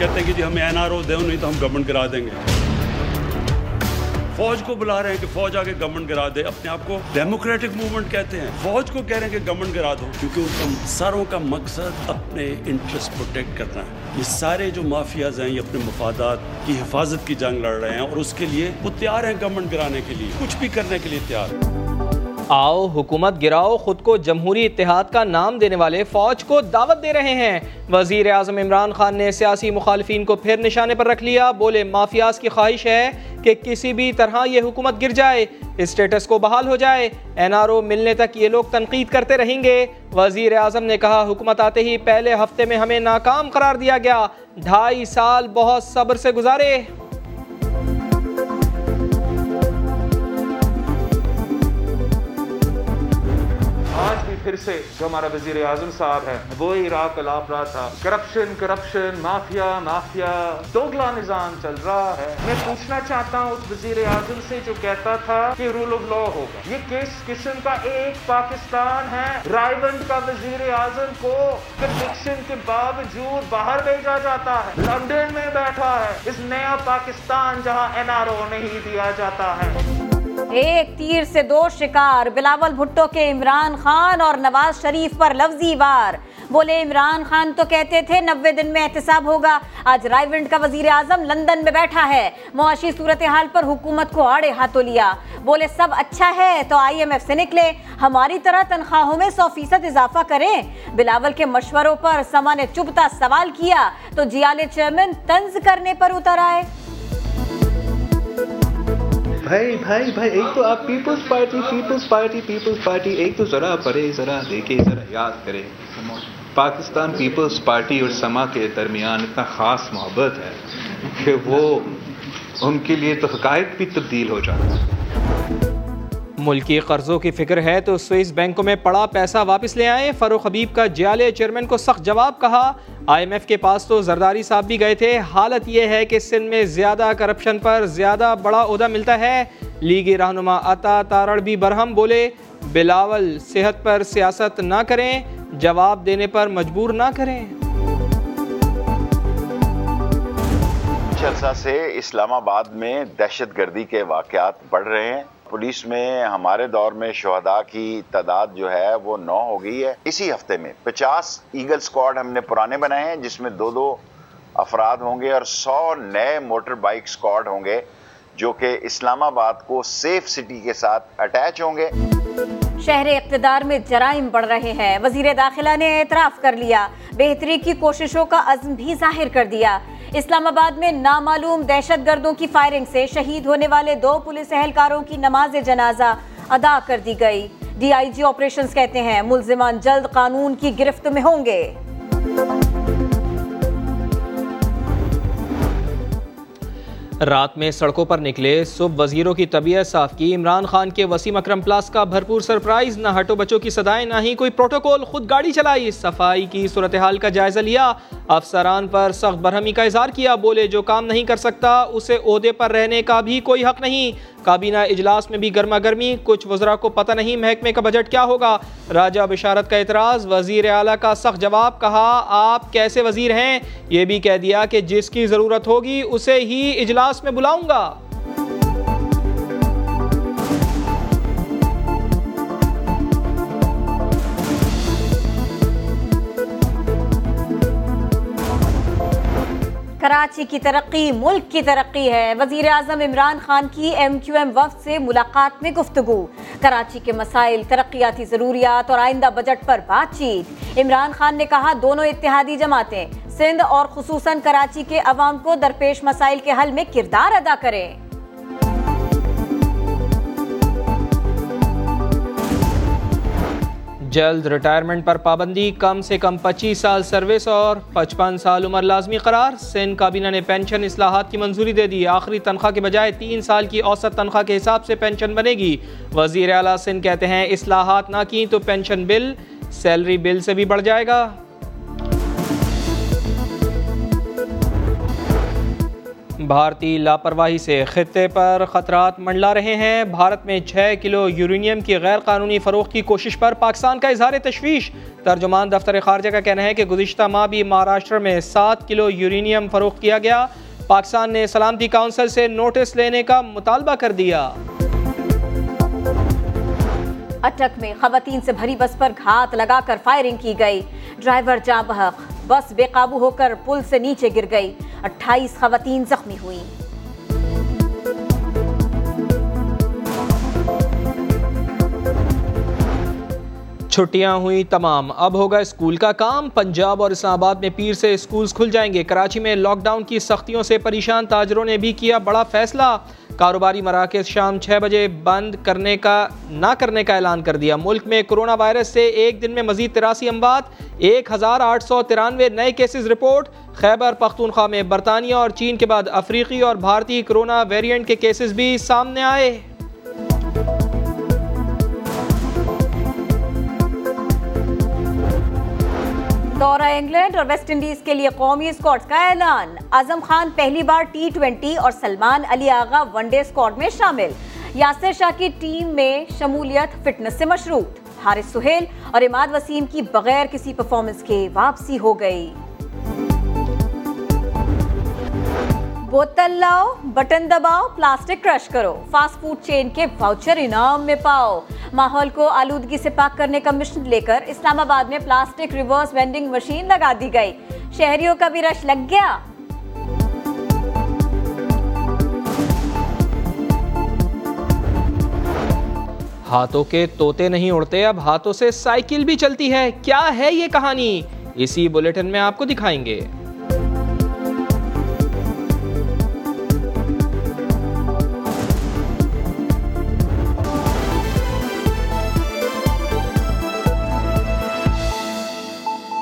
کہتے ہیں کہ جی ہمیں این آر او دیں، نہیں تو ہم گورنمنٹ کرا دیں گے۔ فوج کو بلا رہے ہیں کہ فوج آگے گورنمنٹ کرا دے۔ اپنے آپ کو ڈیموکریٹک موومنٹ کہتے ہیں۔ فوج کو کہہ رہے ہیں کہ گورنمنٹ کرا دو، کیونکہ ان کا ساروں کا مقصد اپنے انٹرسٹ پروٹیکٹ کرنا ہے۔ یہ سارے جو مافیاز ہیں، یہ اپنے مفادات کی حفاظت کی جنگ لڑ رہے ہیں اور اس کے لیے وہ تیار ہیں گورنمنٹ کرانے کے لیے، کچھ بھی کرنے کے لیے تیار۔ ہیں آؤ، حکومت گراؤ، خود کو جمہوری اتحاد کا نام دینے والے فوج کو دعوت دے رہے ہیں۔ وزیر اعظم عمران خان نے سیاسی مخالفین کو پھر نشانے پر رکھ لیا۔ بولے، مافیاز کی خواہش ہے کہ کسی بھی طرح یہ حکومت گر جائے، اسٹیٹس کو بحال ہو جائے۔ این آر او ملنے تک یہ لوگ تنقید کرتے رہیں گے۔ وزیر اعظم نے کہا، حکومت آتے ہی پہلے ہفتے میں ہمیں ناکام قرار دیا گیا۔ ڈھائی سال بہت صبر سے گزارے۔ پھر سے جو ہمارا وزیر اعظم صاحب ہے وہی عراق الاپ رہا تھا کرپشن کرپشن مافیا مافیا دوگلا نظام چل رہا ہے۔ میں پوچھنا چاہتا ہوں اس وزیر اعظم سے جو کہتا تھا کہ رول آف لا ہوگا۔ یہ کس قسم کا ایک پاکستان ہے؟ رائیونڈ کا وزیر اعظم کو کنوکشن کے باوجود باہر بھیجا جاتا ہے۔ لندن میں بیٹھا ہے۔ اس نیا پاکستان جہاں این آر او نہیں دیا جاتا ہے۔ ایک تیر سے دو شکار، بلاول بھٹو کے عمران خان اور نواز شریف پر لفظی وار۔ بولے عمران خان تو کہتے تھے نوے دن میں احتساب ہوگا۔ آج رائے ونڈ کا وزیر اعظم لندن میں بیٹھا ہے۔ معاشی صورتحال پر حکومت کو آڑے ہاتھوں لیا۔ بولے سب اچھا ہے تو آئی ایم ایف سے نکلے۔ ہماری طرح تنخواہوں میں سو فیصد اضافہ کریں۔ بلاول کے مشوروں پر سما نے چبتا سوال کیا تو جیالے چیئرمین طنز کرنے پر اتر آئے۔ بھائی بھائی بھائی، ایک تو آپ پیپلز پارٹی پیپلز پارٹی پیپلز پارٹی، ایک تو ذرا پڑھے ذرا دیکھے، ذرا یاد کرے۔ پاکستان پیپلز پارٹی اور سما کے درمیان اتنا خاص محبت ہے کہ وہ ان کے لیے تو حقائق بھی تبدیل ہو جاتا ہے ملکی قرضوں کی فکر ہے تو سوئس بینکوں میں پڑا پیسہ واپس لے آئیں فروخ حبیب کا جیالے چیئرمین کو سخت جواب کہا۔ آئی ایم ایف کے پاس تو زرداری صاحب بھی گئے تھے۔ حالت یہ ہے کہ سندھ میں زیادہ کرپشن پر زیادہ بڑا عہدہ ملتا ہے۔ لیگی رہنما عطا تارڑ بھی برہم بولے۔ بلاول صحت پر سیاست نہ کریں، جواب دینے پر مجبور نہ کریں۔ عرصہ سے اسلام آباد میں دہشت گردی کے واقعات بڑھ رہے ہیں۔ پولیس میں ہمارے دور میں شہداء کی تعداد جو ہے وہ نو ہو گئی ہے۔ اسی ہفتے میں پچاس ایگل سکواڈ ہم نے پرانے بنائے ہیں، جس میں دو دو افراد ہوں گے اور سو نئے موٹر بائک سکواڈ ہوں گے جو کہ اسلام آباد کو سیف سٹی کے ساتھ اٹیچ ہوں گے۔ شہر اقتدار میں جرائم بڑھ رہے ہیں۔ وزیر داخلہ نے اعتراف کر لیا۔ بہتری کی کوششوں کا عزم بھی ظاہر کر دیا۔ اسلام آباد میں نامعلوم دہشت گردوں کی فائرنگ سے شہید ہونے والے دو پولیس اہلکاروں کی نماز جنازہ ادا کر دی گئی۔ ڈی آئی جی آپریشنز کہتے ہیں ملزمان جلد قانون کی گرفت میں ہوں گے۔ رات میں سڑکوں پر نکلے صبح وزیروں کی طبیعت صاف کی۔ عمران خان کے وسیم اکرم پلاس کا بھرپور سرپرائز۔ نہ ہٹو بچوں کی صدائیں نہ ہی کوئی پروٹوکول۔ خود گاڑی چلائی، صفائی کی صورتحال کا جائزہ لیا۔ افسران پر سخت برہمی کا اظہار کیا۔ بولے، جو کام نہیں کر سکتا، اسے عہدے پر رہنے کا بھی کوئی حق نہیں۔ کابینہ اجلاس میں بھی گرما گرمی، کچھ وزراء کو پتہ نہیں محکمے کا بجٹ کیا ہوگا۔ راجہ بشارت کا اعتراض، وزیر اعلیٰ کا سخت جواب، کہا، آپ کیسے وزیر ہیں؟ یہ بھی کہہ دیا کہ جس کی ضرورت ہوگی، اسے ہی اجلاس میں بلاؤں گا۔ کراچی کی ترقی، ملک کی ترقی ہے۔ وزیر اعظم عمران خان کی ایم کیو ایم وفد سے ملاقات میں گفتگو۔ کراچی کے مسائل، ترقیاتی ضروریات اور آئندہ بجٹ پر بات چیت۔ عمران خان نے کہا، دونوں اتحادی جماعتیں سندھ اور خصوصاً کراچی کے عوام کو درپیش مسائل کے حل میں کردار ادا کریں۔ جلد ریٹائرمنٹ پر پابندی، کم سے کم پچیس سال سروس اور پچپن سال عمر لازمی قرار۔ سین کابینہ نے پینشن اصلاحات کی منظوری دے دی۔ آخری تنخواہ کے بجائے تین سال کی اوسط تنخواہ کے حساب سے پینشن بنے گی۔ وزیر اعلیٰ سندھ کہتے ہیں، اصلاحات نہ کی تو پینشن بل، سیلری بل سے بھی بڑھ جائے گا۔ بھارتی لاپرواہی سے خطے پر خطرات منڈلا رہے ہیں۔ بھارت میں چھ کلو یورینیم کی غیر قانونی فروخت کی کوشش پر پاکستان کا اظہار تشویش۔ ترجمان دفتر خارجہ کا کہنا ہے کہ گزشتہ ماہ بھی مہاراشٹر میں سات کلو یورینیم فروخت کیا گیا۔ پاکستان نے سلامتی کونسل سے نوٹس لینے کا مطالبہ کر دیا۔ اٹک میں خواتین سے بھری بس پر گھات لگا کر فائرنگ کی گئی۔ ڈرائیور جاں بحق، بس بے قابو ہو کر پل سے نیچے گر گئی۔ اٹھائیس خواتین زخمی ہوئیں۔ چھٹیاں ہوئی تمام۔ اب ہوگا اسکول کا کام۔ پنجاب اور اسلام آباد میں پیر سے اسکولز کھل جائیں گے۔ کراچی میں لاک ڈاؤن کی سختیوں سے پریشان تاجروں نے بھی کیا بڑا فیصلہ۔ کاروباری مراکز شام چھ بجے بند کرنے کا نہ کرنے کا اعلان کر دیا۔ ملک میں کرونا وائرس سے ایک دن میں مزید تراسی اموات، ایک ہزار آٹھ سو ترانوے نئے کیسز رپورٹ۔ خیبر پختونخوا میں برطانیہ اور چین کے بعد افریقی اور بھارتی کرونا ویرینٹ کے کیسز بھی سامنے آئے۔ دورہ انگلینڈ اور ویسٹ انڈیز کے لیے قومی اسکواڈ کا اعلان۔ اعظم خان پہلی بار ٹی ٹوینٹی اور Salman Ali Agha one day squad میں شامل۔ یاسر شاہ کی ٹیم میں شمولیت فٹنس سے مشروط۔ حارث سہیل اور اماد وسیم کی بغیر کسی پرفارمنس کے واپسی ہو گئی۔ بوتل لاؤ، بٹن دباؤ، پلاسٹک کرش کرو۔ فاسٹ فوڈ چین کے واؤچر انعام میں پاؤ۔ ماحول کو آلودگی سے پاک کرنے کا مشن لے کر اسلام آباد میں پلاسٹک ریورس وینڈنگ مشین لگا دی گئی۔ شہریوں کا بھی رش لگ گیا۔ ہاتھوں کے توتے نہیں اڑتے، اب ہاتھوں سے سائیکل بھی چلتی ہے۔ کیا ہے یہ کہانی؟ اسی بلیٹن میں آپ کو دکھائیں گے۔